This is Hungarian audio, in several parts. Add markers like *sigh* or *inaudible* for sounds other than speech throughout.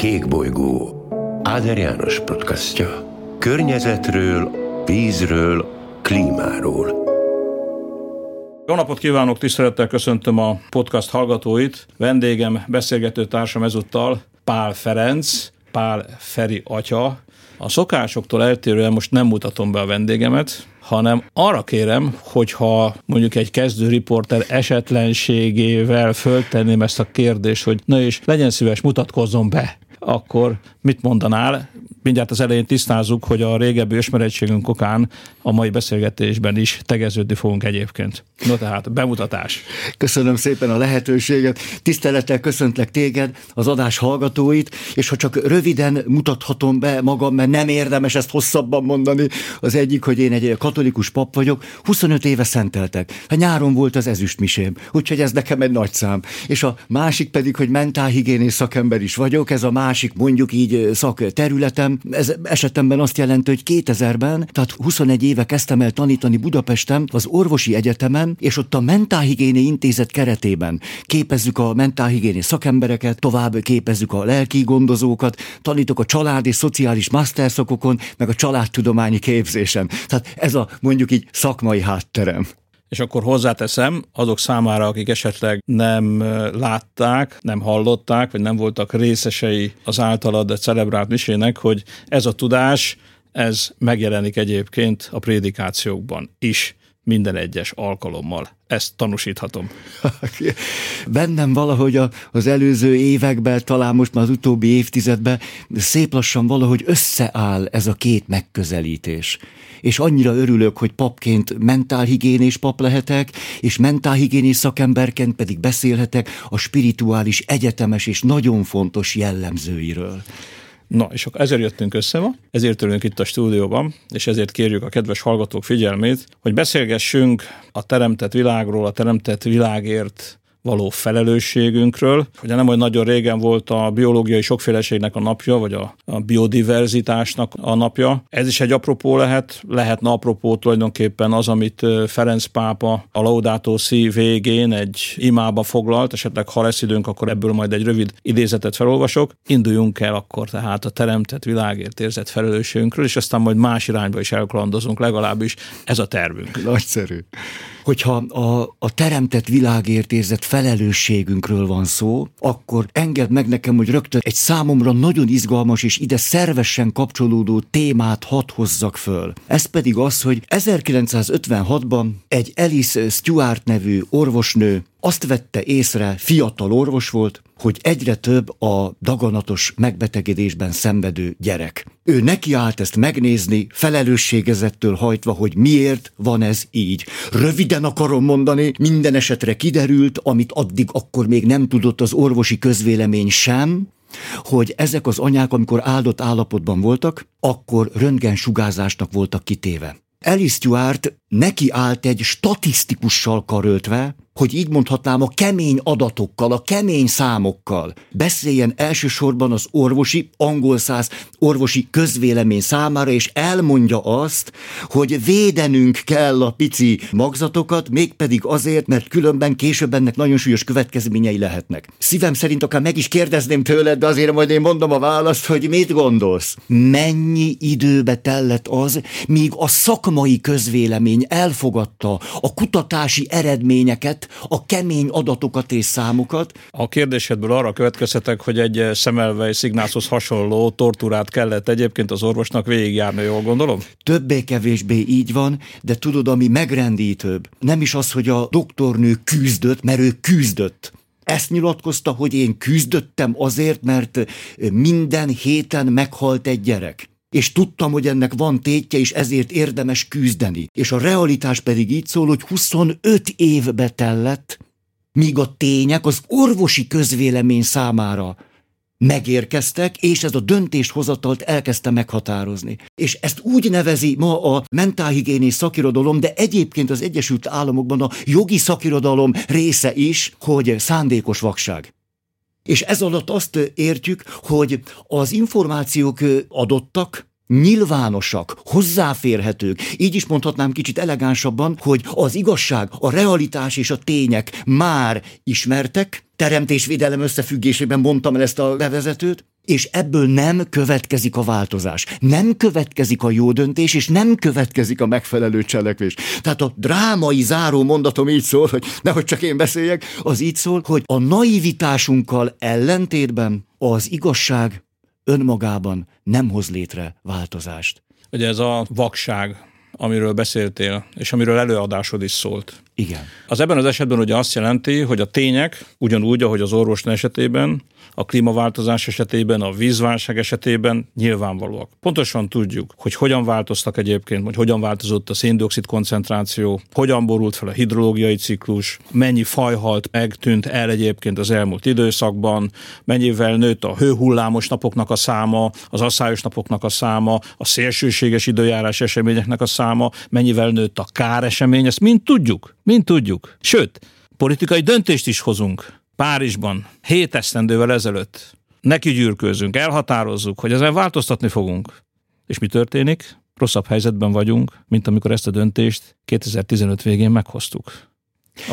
Kékbolygó Áder János podcastja. Környezetről, vízről, klímáról. Jó napot kívánok, tisztelettel köszöntöm a podcast hallgatóit. Vendégem, beszélgető társam ezúttal Pál Ferenc, Pál Feri atya. A szokásoktól eltérően most nem mutatom be a vendégemet, hanem arra kérem, hogyha mondjuk egy kezdő riporter esetlenségével föltenném ezt a kérdést, hogy na és legyen szíves, mutatkozzon be akkor mit mondanál? Mindjárt az elején tisztázzuk, hogy a régebbi ismerettségünk okán a mai beszélgetésben is tegeződni fogunk egyébként. No tehát, bemutatás. Köszönöm szépen a lehetőséget. Tisztelettel köszöntlek téged, az adás hallgatóit, és ha csak röviden mutathatom be magam, mert nem érdemes ezt hosszabban mondani, az egyik, hogy én egy katolikus pap vagyok, 25 éve szenteltek. Hát nyáron volt az ezüstmisém, úgyhogy ez nekem egy nagy szám. És a másik pedig, hogy mentálhigiénész szakember is vagyok, ez a másik mondjuk így szakterületem. Ez esetemben azt jelenti, hogy 2000-ben, tehát 21 éve kezdtem el tanítani Budapesten az orvosi egyetemen, és ott a Mentálhigiéni Intézet keretében képezzük a mentálhigiéni szakembereket, tovább képezzük a lelki gondozókat, tanítok a család és szociális masterszakokon, meg a családtudományi képzésen. Tehát ez a mondjuk így szakmai hátterem. És akkor hozzáteszem, azok számára, akik esetleg nem látták, nem hallották, vagy nem voltak részesei az általad celebrált misének, hogy ez a tudás, ez megjelenik egyébként a prédikációkban is minden egyes alkalommal. Ezt tanúsíthatom. Bennem valahogy a, az előző években, talán most már az utóbbi évtizedben szép lassan valahogy összeáll ez a két megközelítés. És annyira örülök, hogy papként mentálhigiénés pap lehetek, és mentálhigiénés szakemberként pedig beszélhetek a spirituális, egyetemes és nagyon fontos jellemzőiről. Na, és akkor ezért jöttünk össze ma, ezért ülünk itt a stúdióban, és ezért kérjük a kedves hallgatók figyelmét, hogy beszélgessünk a teremtett világról, a teremtett világért való felelősségünkről. Ugye nem, hogy nagyon régen volt a biológiai sokféleségnek a napja, vagy a, a biodiverzitásnak a napja. Ez is egy apropó lehet, lehetne apropó tulajdonképpen az, amit Ferenc pápa a Laudato Si végén egy imába foglalt, esetleg ha lesz időnk, akkor ebből majd egy rövid idézetet felolvasok. Induljunk el akkor tehát a teremtett világért érzett felelősségünkről, és aztán majd más irányba is elkalandozunk, legalábbis ez a tervünk. Nagyszerű hogyha a, a teremtett világért érzett felelősségünkről van szó, akkor engedd meg nekem, hogy rögtön egy számomra nagyon izgalmas és ide szervesen kapcsolódó témát hadd hozzak föl. Ez pedig az, hogy 1956-ban egy Alice Stewart nevű orvosnő azt vette észre, fiatal orvos volt, hogy egyre több a daganatos megbetegedésben szenvedő gyerek. Ő nekiállt ezt megnézni, felelősségezettől hajtva, hogy miért van ez így. Röviden akarom mondani, minden esetre kiderült, amit addig akkor még nem tudott az orvosi közvélemény sem, hogy ezek az anyák, amikor áldott állapotban voltak, akkor röntgensugázásnak voltak kitéve. Alice Stewart neki állt egy statisztikussal karöltve, hogy így mondhatnám, a kemény adatokkal, a kemény számokkal beszéljen elsősorban az orvosi, angol száz orvosi közvélemény számára, és elmondja azt, hogy védenünk kell a pici magzatokat, mégpedig azért, mert különben később ennek nagyon súlyos következményei lehetnek. Szívem szerint akár meg is kérdezném tőled, de azért majd én mondom a választ, hogy mit gondolsz? Mennyi időbe tellett az, míg a szakmai közvélemény elfogadta a kutatási eredményeket, a kemény adatokat és számokat. A kérdésedből arra következhetek, hogy egy szemelvei szignászhoz hasonló tortúrát kellett egyébként az orvosnak végigjárni, jól gondolom? Többé-kevésbé így van, de tudod, ami megrendítőbb, nem is az, hogy a doktornő küzdött, mert ő küzdött ezt nyilatkozta, hogy én küzdöttem azért, mert minden héten meghalt egy gyerek és tudtam, hogy ennek van tétje, és ezért érdemes küzdeni. És a realitás pedig így szól, hogy 25 évbe tellett, míg a tények az orvosi közvélemény számára megérkeztek, és ez a döntéshozatalt elkezdte meghatározni. És ezt úgy nevezi ma a mentálhigiéni szakirodalom, de egyébként az Egyesült Államokban a jogi szakirodalom része is, hogy szándékos vakság. És ez alatt azt értjük, hogy az információk adottak, nyilvánosak, hozzáférhetők, így is mondhatnám kicsit elegánsabban, hogy az igazság, a realitás és a tények már ismertek, teremtésvédelem összefüggésében mondtam el ezt a levezetőt, és ebből nem következik a változás. Nem következik a jó döntés, és nem következik a megfelelő cselekvés. Tehát a drámai záró mondatom így szól, hogy nehogy csak én beszéljek, az így szól, hogy a naivitásunkkal ellentétben az igazság önmagában nem hoz létre változást. Ugye ez a vakság, amiről beszéltél, és amiről előadásod is szólt. Igen. Az ebben az esetben ugye azt jelenti, hogy a tények, ugyanúgy, ahogy az orvos esetében, a klímaváltozás esetében, a vízválság esetében nyilvánvalóak. Pontosan tudjuk, hogy hogyan változtak egyébként, hogy hogyan változott a széndiokszid koncentráció, hogyan borult fel a hidrológiai ciklus, mennyi faj halt meg, tűnt el egyébként az elmúlt időszakban, mennyivel nőtt a hőhullámos napoknak a száma, az asszályos napoknak a száma, a szélsőséges időjárás eseményeknek a száma, mennyivel nőtt a káresemény, ezt mind tudjuk, mind tudjuk. Sőt, politikai döntést is hozunk Párizsban hét esztendővel ezelőtt neki gyűrkőzünk, elhatározzuk, hogy ezen változtatni fogunk. És mi történik? Rosszabb helyzetben vagyunk, mint amikor ezt a döntést 2015 végén meghoztuk.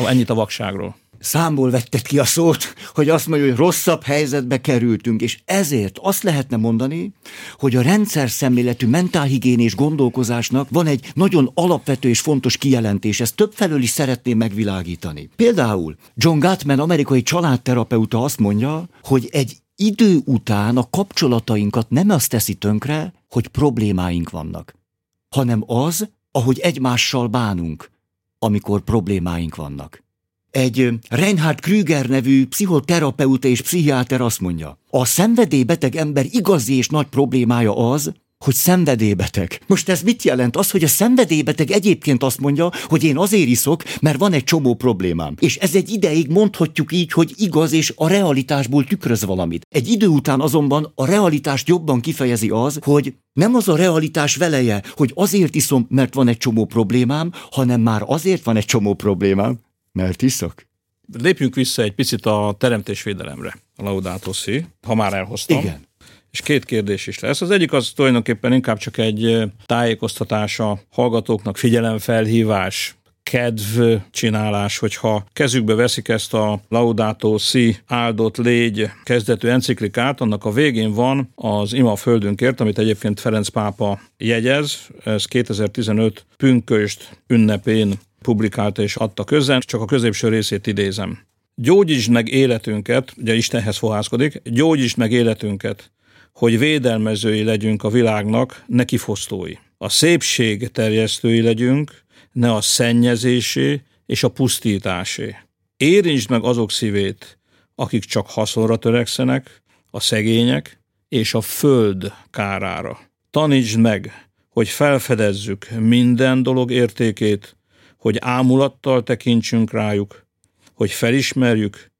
Ennyit a vakságról számból vetted ki a szót, hogy azt mondja, hogy rosszabb helyzetbe kerültünk, és ezért azt lehetne mondani, hogy a rendszer szemléletű mentálhigiénés gondolkozásnak van egy nagyon alapvető és fontos kijelentés, ezt többfelől is szeretném megvilágítani. Például John Gottman, amerikai családterapeuta azt mondja, hogy egy idő után a kapcsolatainkat nem azt teszi tönkre, hogy problémáink vannak, hanem az, ahogy egymással bánunk, amikor problémáink vannak. Egy Reinhard Krüger nevű pszichoterapeuta és pszichiáter azt mondja, a szenvedélybeteg ember igazi és nagy problémája az, hogy szenvedélybeteg. Most ez mit jelent? Az, hogy a szenvedélybeteg egyébként azt mondja, hogy én azért iszok, mert van egy csomó problémám. És ez egy ideig mondhatjuk így, hogy igaz, és a realitásból tükröz valamit. Egy idő után azonban a realitást jobban kifejezi az, hogy nem az a realitás veleje, hogy azért iszom, mert van egy csomó problémám, hanem már azért van egy csomó problémám, mert iszok? Lépjünk vissza egy picit a teremtésvédelemre, a Laudato Si, ha már elhoztam. Igen. És két kérdés is lesz. Az egyik az tulajdonképpen inkább csak egy tájékoztatás a hallgatóknak, figyelemfelhívás, kedv csinálás, hogyha kezükbe veszik ezt a Laudato Si áldott légy kezdetű enciklikát, annak a végén van az Ima Földünkért, amit egyébként Ferenc pápa jegyez, ez 2015 pünköst ünnepén publikálta és adta közben, csak a középső részét idézem. Gyógyítsd meg életünket, ugye Istenhez fohászkodik, gyógyítsd meg életünket, hogy védelmezői legyünk a világnak, ne kifosztói. A szépség terjesztői legyünk, ne a szennyezésé és a pusztításé. Érintsd meg azok szívét, akik csak haszonra törekszenek, a szegények és a föld kárára. Tanítsd meg, hogy felfedezzük minden dolog értékét, hogy ámulattal tekintsünk rájuk, hogy felismerjük,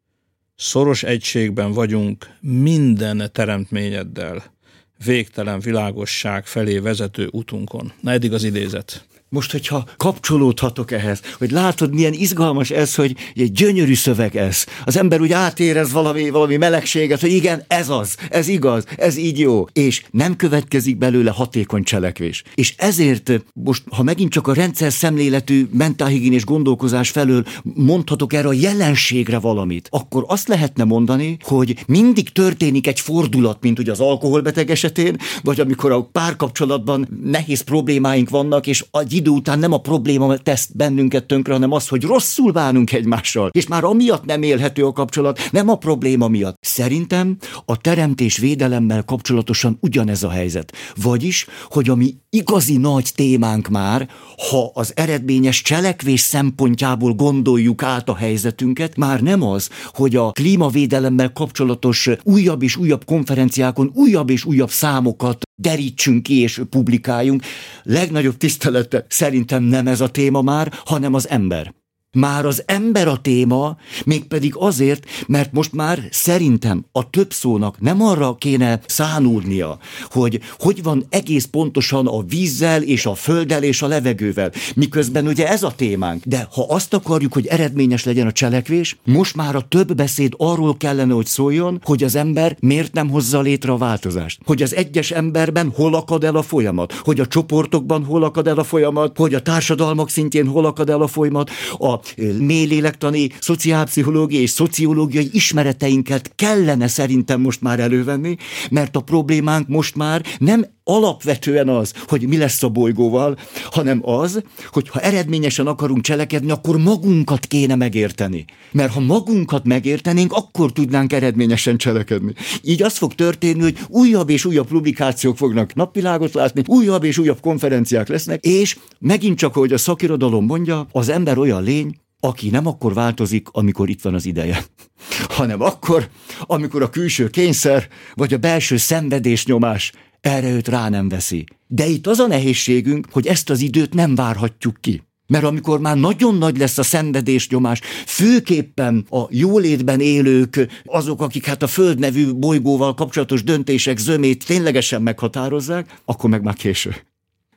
szoros egységben vagyunk minden teremtményeddel, végtelen világosság felé vezető utunkon. Na eddig az idézet. Most, hogyha kapcsolódhatok ehhez, hogy látod, milyen izgalmas ez, hogy egy gyönyörű szöveg ez. Az ember úgy átérez valami, valami melegséget, hogy igen, ez az, ez igaz, ez így jó. És nem következik belőle hatékony cselekvés. És ezért most, ha megint csak a rendszer szemléletű mentálhigiénés gondolkozás felől mondhatok erre a jelenségre valamit, akkor azt lehetne mondani, hogy mindig történik egy fordulat, mint ugye az alkoholbeteg esetén, vagy amikor a párkapcsolatban nehéz problémáink vannak, és a idő után nem a probléma tesz bennünket tönkre, hanem az, hogy rosszul bánunk egymással, és már amiatt nem élhető a kapcsolat, nem a probléma miatt. Szerintem a teremtés védelemmel kapcsolatosan ugyanez a helyzet. Vagyis, hogy ami igazi nagy témánk már, ha az eredményes cselekvés szempontjából gondoljuk át a helyzetünket, már nem az, hogy a klímavédelemmel kapcsolatos újabb és újabb konferenciákon újabb és újabb számokat derítsünk ki és publikáljunk. Legnagyobb tisztelete szerintem nem ez a téma már, hanem az ember. Már az ember a téma, mégpedig azért, mert most már szerintem a több szónak nem arra kéne szánulnia, hogy hogy van egész pontosan a vízzel és a földdel és a levegővel, miközben ugye ez a témánk. De ha azt akarjuk, hogy eredményes legyen a cselekvés, most már a több beszéd arról kellene, hogy szóljon, hogy az ember miért nem hozza létre a változást. Hogy az egyes emberben hol akad el a folyamat, hogy a csoportokban hol akad el a folyamat, hogy a társadalmak szintjén hol akad el a folyamat, a a mélélektani, szociálpszichológiai és szociológiai ismereteinket kellene szerintem most már elővenni, mert a problémánk most már nem alapvetően az, hogy mi lesz a bolygóval, hanem az, hogy ha eredményesen akarunk cselekedni, akkor magunkat kéne megérteni. Mert ha magunkat megértenénk, akkor tudnánk eredményesen cselekedni. Így az fog történni, hogy újabb és újabb publikációk fognak napvilágot látni, újabb és újabb konferenciák lesznek, és megint csak, hogy a szakirodalom mondja, az ember olyan lény, aki nem akkor változik, amikor itt van az ideje, *laughs* hanem akkor, amikor a külső kényszer vagy a belső szenvedésnyomás erre őt rá nem veszi. De itt az a nehézségünk, hogy ezt az időt nem várhatjuk ki. Mert amikor már nagyon nagy lesz a szenvedésnyomás, főképpen a jólétben élők, azok, akik hát a Föld nevű bolygóval kapcsolatos döntések zömét ténylegesen meghatározzák, akkor meg már késő.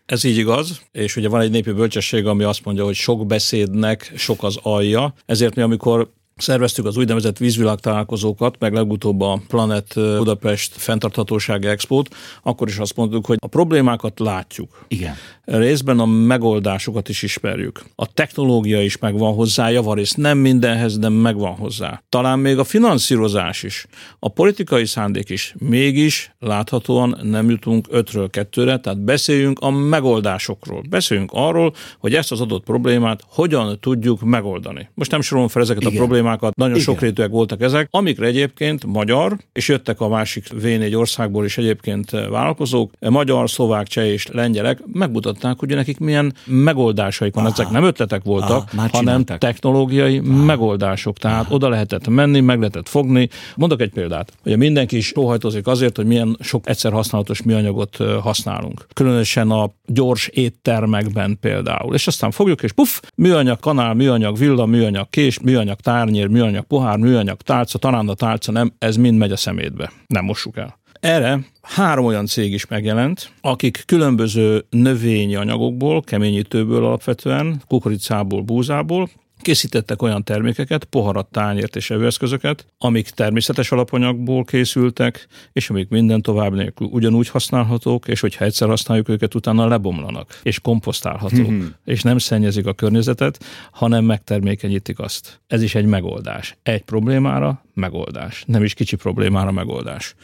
Ez így igaz, és ugye van egy népi bölcsesség, ami azt mondja, hogy sok beszédnek sok az alja, ezért mi amikor szerveztük az úgynevezett vízvilág találkozókat, meg legutóbb a Planet Budapest fenntarthatósági expót, akkor is azt mondtuk, hogy a problémákat látjuk. Igen. Részben a megoldásokat is ismerjük. A technológia is megvan hozzá, javarészt nem mindenhez, de megvan hozzá. Talán még a finanszírozás is, a politikai szándék is. Mégis láthatóan nem jutunk ötről kettőre, tehát beszéljünk a megoldásokról. Beszéljünk arról, hogy ezt az adott problémát hogyan tudjuk megoldani. Most nem sorolom fel ezeket Igen. a problémákat, problémákat, nagyon Igen. sokrétűek voltak ezek, amikre egyébként magyar, és jöttek a másik V4 országból is egyébként vállalkozók, magyar, szlovák, cseh és lengyelek megmutatták, hogy nekik milyen megoldásaik van. Aha. Ezek nem ötletek voltak, Aha, hanem technológiai Aha. megoldások. Tehát Aha. oda lehetett menni, meg lehetett fogni. Mondok egy példát. Ugye mindenki is sóhajtozik azért, hogy milyen sok egyszer használatos műanyagot használunk. Különösen a gyors éttermekben például. És aztán fogjuk, és puff, műanyag kanál, műanyag villa, műanyag kés, műanyag tárny, tányér, műanyag pohár, műanyag tálca, a tálca, nem, ez mind megy a szemétbe. Nem mossuk el. Erre három olyan cég is megjelent, akik különböző növényi anyagokból, keményítőből alapvetően, kukoricából, búzából Készítettek olyan termékeket, poharat, tányért és evőeszközöket, amik természetes alapanyagból készültek, és amik minden tovább nélkül ugyanúgy használhatók, és hogyha egyszer használjuk őket, utána lebomlanak, és komposztálhatók, mm-hmm. és nem szennyezik a környezetet, hanem megtermékenyítik azt. Ez is egy megoldás. Egy problémára megoldás. Nem is kicsi problémára megoldás.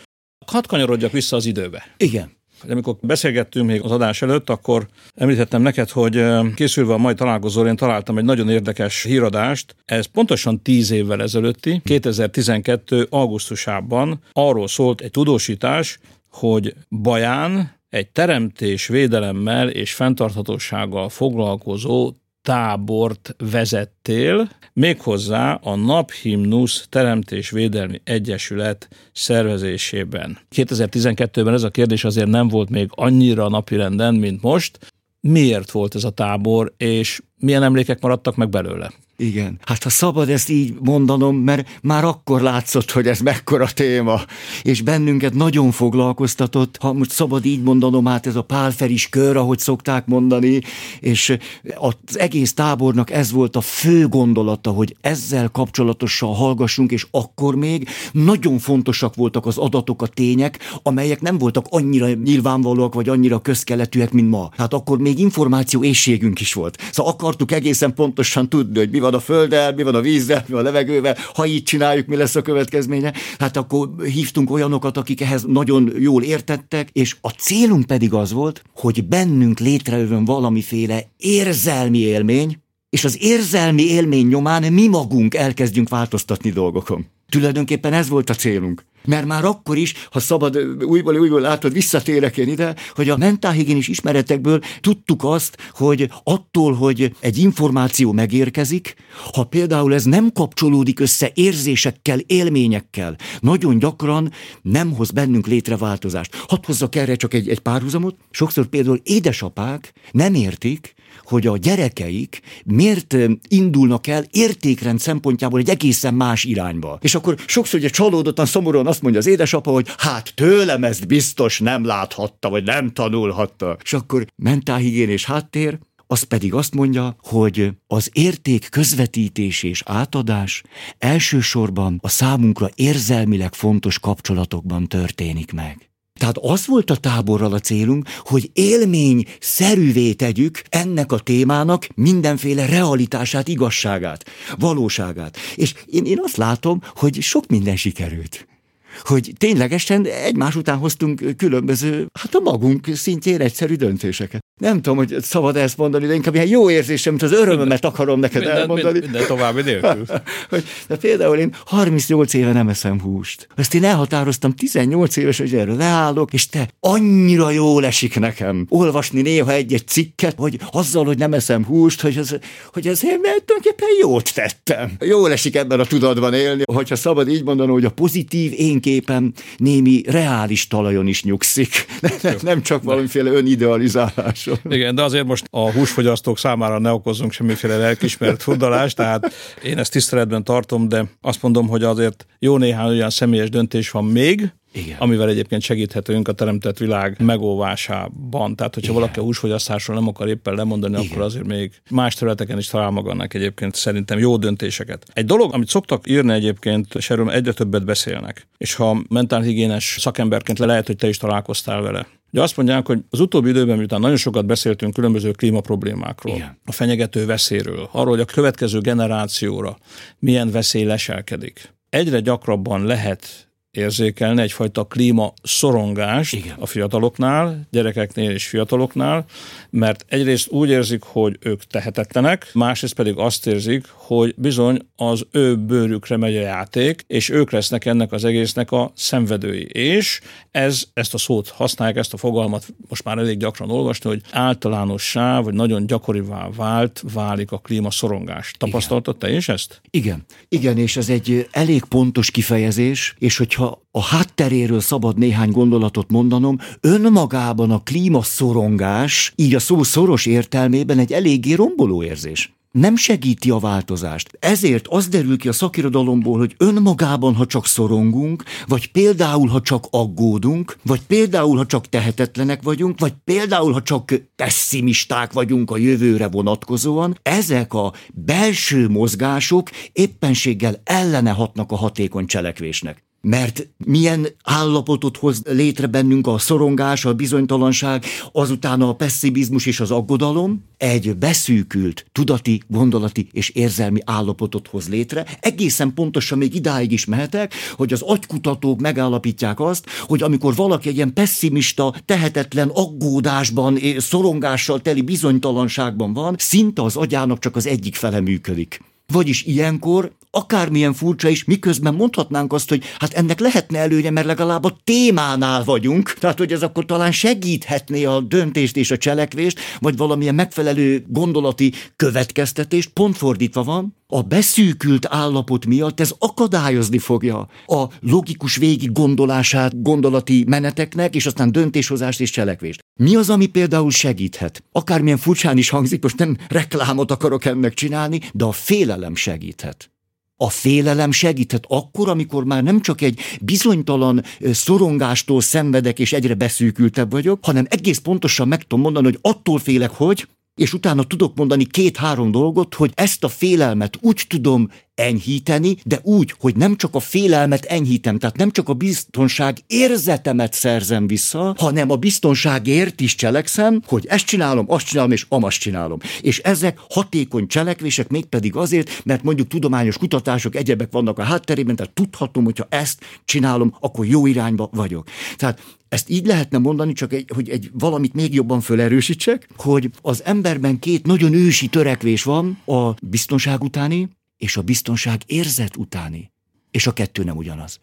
Hadd kanyarodjak vissza az időbe. Igen. Amikor beszélgettünk még az adás előtt, akkor említettem neked, hogy készülve a mai találkozóra én találtam egy nagyon érdekes híradást. Ez pontosan tíz évvel ezelőtti, 2012. augusztusában arról szólt egy tudósítás, hogy Baján egy teremtés védelemmel és fenntarthatósággal foglalkozó tábort vezettél, méghozzá a Naphimnusz Teremtésvédelmi Egyesület szervezésében. 2012-ben ez a kérdés azért nem volt még annyira napirenden, mint most. Miért volt ez a tábor, és milyen emlékek maradtak meg belőle? Igen. Hát ha szabad ezt így mondanom, mert már akkor látszott, hogy ez mekkora téma, és bennünket nagyon foglalkoztatott, ha most szabad így mondanom, hát ez a pálferis kör, ahogy szokták mondani, és az egész tábornak ez volt a fő gondolata, hogy ezzel kapcsolatosan hallgassunk, és akkor még nagyon fontosak voltak az adatok, a tények, amelyek nem voltak annyira nyilvánvalóak, vagy annyira közkeletűek, mint ma. Hát akkor még információ éjségünk is volt. Szóval akartuk egészen pontosan tudni, hogy mi van a földdel, mi van a vízzel, mi van a levegővel, ha így csináljuk, mi lesz a következménye. Hát akkor hívtunk olyanokat, akik ehhez nagyon jól értettek, és a célunk pedig az volt, hogy bennünk létrejövön valamiféle érzelmi élmény, és az érzelmi élmény nyomán mi magunk elkezdjünk változtatni dolgokon. Tulajdonképpen ez volt a célunk. Mert már akkor is, ha szabad újból újból látod, visszatérek én ide, hogy a mentálhigiénis ismeretekből tudtuk azt, hogy attól, hogy egy információ megérkezik, ha például ez nem kapcsolódik össze érzésekkel, élményekkel, nagyon gyakran nem hoz bennünk létre változást. Hadd hozzak erre csak egy, egy párhuzamot. Sokszor például édesapák nem értik, hogy a gyerekeik miért indulnak el értékrend szempontjából egy egészen más irányba. És akkor sokszor ugye csalódottan, szomorúan azt mondja az édesapa, hogy hát tőlem ezt biztos nem láthatta, vagy nem tanulhatta. És akkor mentálhigiénés háttér, az pedig azt mondja, hogy az érték közvetítés és átadás elsősorban a számunkra érzelmileg fontos kapcsolatokban történik meg. Tehát az volt a táborral a célunk, hogy élmény szerűvé tegyük ennek a témának mindenféle realitását, igazságát, valóságát. És én, én azt látom, hogy sok minden sikerült hogy ténylegesen egymás után hoztunk különböző, hát a magunk szintjén egyszerű döntéseket. Nem tudom, hogy szabad ezt mondani, de inkább ilyen jó érzésem, mint az örömömet akarom neked minden, elmondani. Minden további nélkül. *laughs* hogy, de például én 38 éve nem eszem húst. Ezt én elhatároztam 18 éves, hogy erről leállok, és te annyira jól esik nekem olvasni néha egy-egy cikket, hogy azzal, hogy nem eszem húst, hogy, az, hogy ez én tulajdonképpen jót tettem. Jól esik ebben a tudatban élni, hogyha szabad így mondani, hogy a pozitív én képem némi reális talajon is nyugszik. *laughs* nem csak valamiféle önidealizálás. Igen, de azért most a húsfogyasztók számára ne okozzunk semmiféle lelkismert furdalást, tehát én ezt tiszteletben tartom, de azt mondom, hogy azért jó néhány olyan személyes döntés van még, igen. amivel egyébként segíthetünk a teremtett világ megóvásában. Tehát, hogyha Igen. valaki a húsfogyasztásról nem akar éppen lemondani, Igen. akkor azért még más területeken is talál magának egyébként szerintem jó döntéseket. Egy dolog, amit szoktak írni egyébként, és erről egyre többet beszélnek, és ha mentálhigiénes szakemberként le lehet, hogy te is találkoztál vele, Ugye azt mondják, hogy az utóbbi időben, miután nagyon sokat beszéltünk különböző klímaproblémákról, Igen. a fenyegető veszélyről, arról, hogy a következő generációra milyen veszély leselkedik. Egyre gyakrabban lehet érzékelni egyfajta klíma szorongást Igen. a fiataloknál, gyerekeknél és fiataloknál, mert egyrészt úgy érzik, hogy ők tehetetlenek, másrészt pedig azt érzik, hogy bizony az ő bőrükre megy a játék, és ők lesznek ennek az egésznek a szenvedői. És ez, ezt a szót használják, ezt a fogalmat most már elég gyakran olvasni, hogy általánossá, vagy nagyon gyakorivá vált, válik a klímaszorongás. Tapasztaltad te is ezt? Igen. Igen, és ez egy elég pontos kifejezés, és hogyha a hátteréről szabad néhány gondolatot mondanom, önmagában a klímaszorongás, így a szó szoros értelmében egy eléggé romboló érzés. Nem segíti a változást. Ezért az derül ki a szakirodalomból, hogy önmagában, ha csak szorongunk, vagy például, ha csak aggódunk, vagy például, ha csak tehetetlenek vagyunk, vagy például, ha csak pessimisták vagyunk a jövőre vonatkozóan, ezek a belső mozgások éppenséggel ellene hatnak a hatékony cselekvésnek mert milyen állapotot hoz létre bennünk a szorongás, a bizonytalanság, azután a pessimizmus és az aggodalom, egy beszűkült, tudati, gondolati és érzelmi állapotot hoz létre. Egészen pontosan még idáig is mehetek, hogy az agykutatók megállapítják azt, hogy amikor valaki egy ilyen pessimista, tehetetlen aggódásban, szorongással teli bizonytalanságban van, szinte az agyának csak az egyik fele működik. Vagyis ilyenkor akármilyen furcsa is, miközben mondhatnánk azt, hogy hát ennek lehetne előnye, mert legalább a témánál vagyunk, tehát hogy ez akkor talán segíthetné a döntést és a cselekvést, vagy valamilyen megfelelő gondolati következtetést, pont fordítva van, a beszűkült állapot miatt ez akadályozni fogja a logikus végig gondolását gondolati meneteknek, és aztán döntéshozást és cselekvést. Mi az, ami például segíthet? Akármilyen furcsán is hangzik, most nem reklámot akarok ennek csinálni, de a félelem segíthet. A félelem segíthet akkor, amikor már nem csak egy bizonytalan szorongástól szenvedek és egyre beszűkültebb vagyok, hanem egész pontosan meg tudom mondani, hogy attól félek, hogy és utána tudok mondani két-három dolgot, hogy ezt a félelmet úgy tudom enyhíteni, de úgy, hogy nem csak a félelmet enyhítem, tehát nem csak a biztonság érzetemet szerzem vissza, hanem a biztonságért is cselekszem, hogy ezt csinálom, azt csinálom, és amast csinálom. És ezek hatékony cselekvések, mégpedig azért, mert mondjuk tudományos kutatások, egyebek vannak a hátterében, tehát tudhatom, hogyha ezt csinálom, akkor jó irányba vagyok. Tehát ezt így lehetne mondani, csak egy, hogy egy valamit még jobban felerősítsek, hogy az emberben két nagyon ősi törekvés van, a biztonság utáni és a biztonság érzet utáni. És a kettő nem ugyanaz.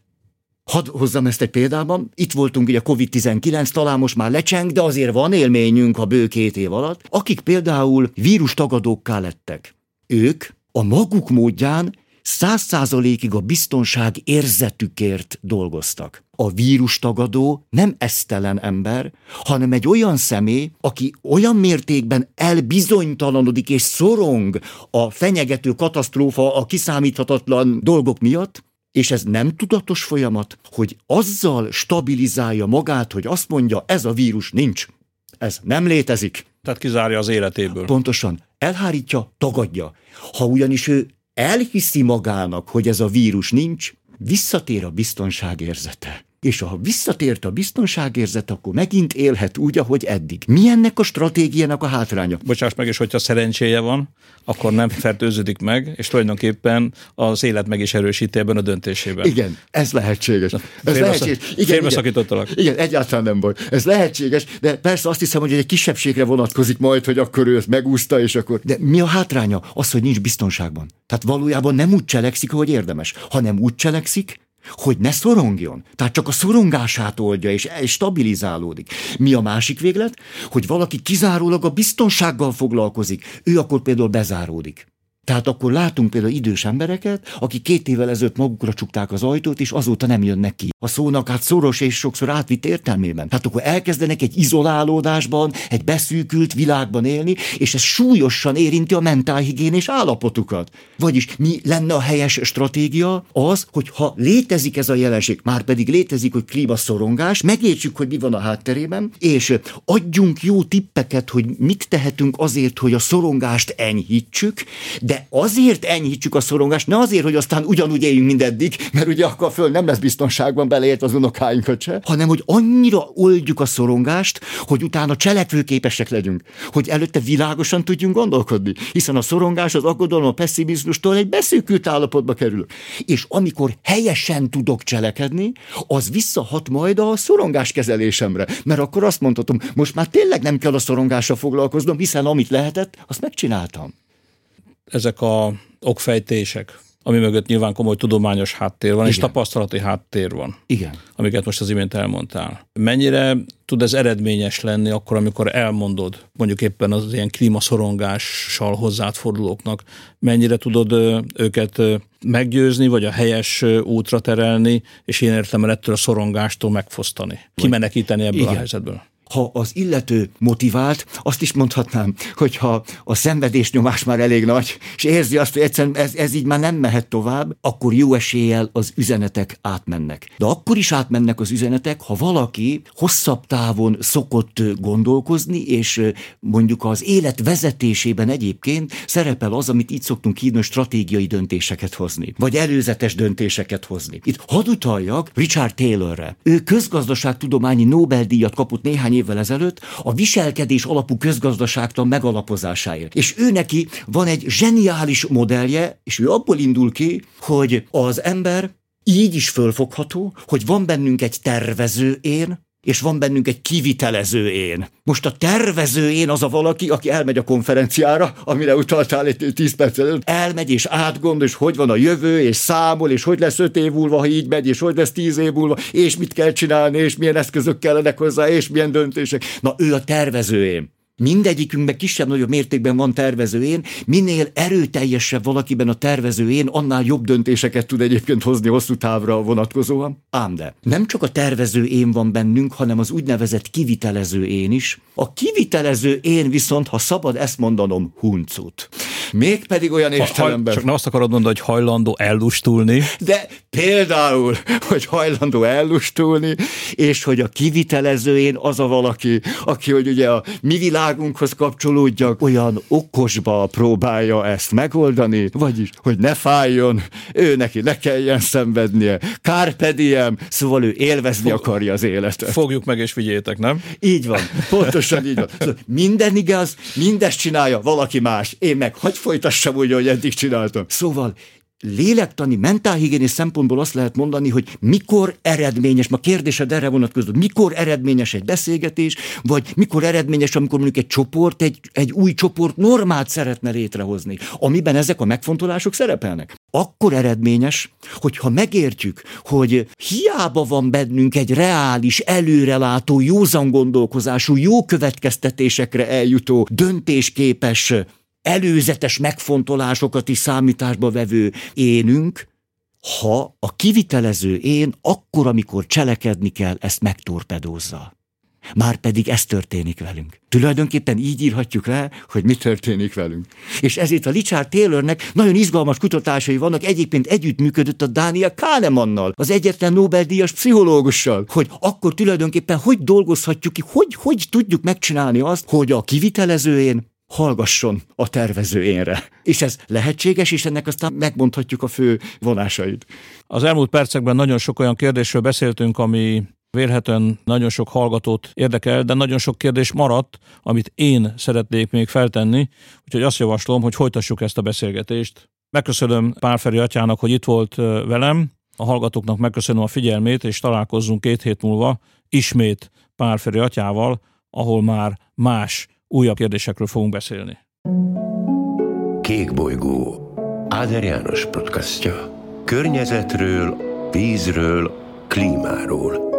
Hadd hozzam ezt egy példában. Itt voltunk ugye COVID-19, talán most már lecseng, de azért van élményünk a bő két év alatt, akik például vírustagadókká lettek. Ők a maguk módján száz százalékig a biztonság érzetükért dolgoztak. A vírustagadó nem esztelen ember, hanem egy olyan személy, aki olyan mértékben elbizonytalanodik és szorong a fenyegető katasztrófa, a kiszámíthatatlan dolgok miatt, és ez nem tudatos folyamat, hogy azzal stabilizálja magát, hogy azt mondja, ez a vírus nincs, ez nem létezik. Tehát kizárja az életéből. Pontosan. Elhárítja, tagadja. Ha ugyanis ő elhiszi magának, hogy ez a vírus nincs, visszatér a biztonság érzete. És ha visszatért a biztonságérzet, akkor megint élhet úgy, ahogy eddig. Mi ennek a stratégiának a hátránya? Bocsáss meg, és hogyha szerencséje van, akkor nem fertőződik meg, és tulajdonképpen az élet meg is erősíti ebben a döntésében. Igen, ez lehetséges. Ez Félbe, lehetséges. Igen, igen. igen, egyáltalán nem baj. Ez lehetséges, de persze azt hiszem, hogy egy kisebbségre vonatkozik majd, hogy akkor ő ezt megúszta, és akkor... De mi a hátránya? Az, hogy nincs biztonságban. Tehát valójában nem úgy cselekszik, hogy érdemes, hanem úgy cselekszik, hogy ne szorongjon. Tehát csak a szorongását oldja, és, stabilizálódik. Mi a másik véglet? Hogy valaki kizárólag a biztonsággal foglalkozik. Ő akkor például bezáródik. Tehát akkor látunk például idős embereket, akik két évvel ezelőtt magukra csukták az ajtót, és azóta nem jönnek ki. A szónak hát szoros és sokszor átvitt értelmében. Tehát akkor elkezdenek egy izolálódásban, egy beszűkült világban élni, és ez súlyosan érinti a mentálhigiénés állapotukat. Vagyis mi lenne a helyes stratégia? Az, hogy ha létezik ez a jelenség, már pedig létezik, hogy klímaszorongás, megértsük, hogy mi van a hátterében, és adjunk jó tippeket, hogy mit tehetünk azért, hogy a szorongást enyhítsük, de de azért enyhítsük a szorongást, ne azért, hogy aztán ugyanúgy éljünk mindeddig, mert ugye akkor a föld nem lesz biztonságban beleért az unokáinkat se, hanem hogy annyira oldjuk a szorongást, hogy utána cselekvőképesek legyünk, hogy előtte világosan tudjunk gondolkodni, hiszen a szorongás, az aggodalom, a pessimizmustól egy beszűkült állapotba kerül. És amikor helyesen tudok cselekedni, az visszahat majd a szorongás kezelésemre, mert akkor azt mondhatom, most már tényleg nem kell a szorongással foglalkoznom, hiszen amit lehetett, azt megcsináltam ezek a okfejtések, ami mögött nyilván komoly tudományos háttér van, Igen. és tapasztalati háttér van. Igen. Amiket most az imént elmondtál. Mennyire tud ez eredményes lenni akkor, amikor elmondod, mondjuk éppen az ilyen klímaszorongással hozzád fordulóknak, mennyire tudod őket meggyőzni, vagy a helyes útra terelni, és én értem ettől a szorongástól megfosztani, kimenekíteni ebből Igen. a helyzetből ha az illető motivált, azt is mondhatnám, hogyha a szenvedésnyomás már elég nagy, és érzi azt, hogy egyszerűen ez, ez így már nem mehet tovább, akkor jó eséllyel az üzenetek átmennek. De akkor is átmennek az üzenetek, ha valaki hosszabb távon szokott gondolkozni, és mondjuk az élet vezetésében egyébként szerepel az, amit így szoktunk hívni, stratégiai döntéseket hozni, vagy előzetes döntéseket hozni. Itt hadd utaljak Richard Taylorre. Ő közgazdaságtudományi Nobel-díjat kapott néhány évvel ezelőtt a viselkedés alapú közgazdaságtan megalapozásáért. És ő neki van egy zseniális modellje, és ő abból indul ki, hogy az ember így is fölfogható, hogy van bennünk egy tervező én, és van bennünk egy kivitelező én. Most a tervező én az a valaki, aki elmegy a konferenciára, amire utaltál egy tíz perc előtt, elmegy és átgondol, és hogy van a jövő, és számol, és hogy lesz öt év múlva, ha így megy, és hogy lesz tíz év múlva, és mit kell csinálni, és milyen eszközök kellenek hozzá, és milyen döntések. Na ő a tervező én. Mindegyikünkben kisebb-nagyobb mértékben van tervezőén, minél erőteljesebb valakiben a tervezőén, annál jobb döntéseket tud egyébként hozni hosszú távra vonatkozóan. Ám de nem csak a tervező én van bennünk, hanem az úgynevezett kivitelező én is. A kivitelező én viszont, ha szabad ezt mondanom, huncut. Mégpedig olyan értelemben. Csak nem azt akarod mondani, hogy hajlandó ellustulni. De például, hogy hajlandó ellustulni, és hogy a kivitelező én az a valaki, aki, hogy ugye a mi világ világunkhoz kapcsolódjak, olyan okosba próbálja ezt megoldani, vagyis, hogy ne fájjon, ő neki ne kelljen szenvednie, carpe diem, szóval ő élvezni Fog, akarja az életet. Fogjuk meg és vigyétek, nem? Így van, pontosan így van. Szóval minden igaz, mindezt csinálja valaki más, én meg hogy folytassam úgy, hogy eddig csináltam. Szóval lélektani, mentálhigiénés szempontból azt lehet mondani, hogy mikor eredményes, ma kérdésed erre vonatkozott, mikor eredményes egy beszélgetés, vagy mikor eredményes, amikor mondjuk egy csoport, egy, egy új csoport normát szeretne létrehozni, amiben ezek a megfontolások szerepelnek. Akkor eredményes, hogyha megértjük, hogy hiába van bennünk egy reális, előrelátó, józan gondolkozású, jó következtetésekre eljutó, döntésképes előzetes megfontolásokat is számításba vevő énünk, ha a kivitelező én akkor, amikor cselekedni kell, ezt megtorpedózza. Már pedig ez történik velünk. Tulajdonképpen így írhatjuk le, hogy mi történik velünk. És ezért a Richard Taylornek nagyon izgalmas kutatásai vannak, egyébként együttműködött a Daniel Kahnemannal, az egyetlen Nobel-díjas pszichológussal, hogy akkor tulajdonképpen hogy dolgozhatjuk ki, hogy, hogy tudjuk megcsinálni azt, hogy a kivitelező én hallgasson a tervező énre. És ez lehetséges, és ennek aztán megmondhatjuk a fő vonásait. Az elmúlt percekben nagyon sok olyan kérdésről beszéltünk, ami vélhetően nagyon sok hallgatót érdekel, de nagyon sok kérdés maradt, amit én szeretnék még feltenni, úgyhogy azt javaslom, hogy folytassuk ezt a beszélgetést. Megköszönöm Pálferi atyának, hogy itt volt velem, a hallgatóknak megköszönöm a figyelmét, és találkozzunk két hét múlva ismét Pálferi atyával, ahol már más, újabb kérdésekről fogunk beszélni. Kék bolygó Áder János podcastja. Környezetről, vízről, klímáról.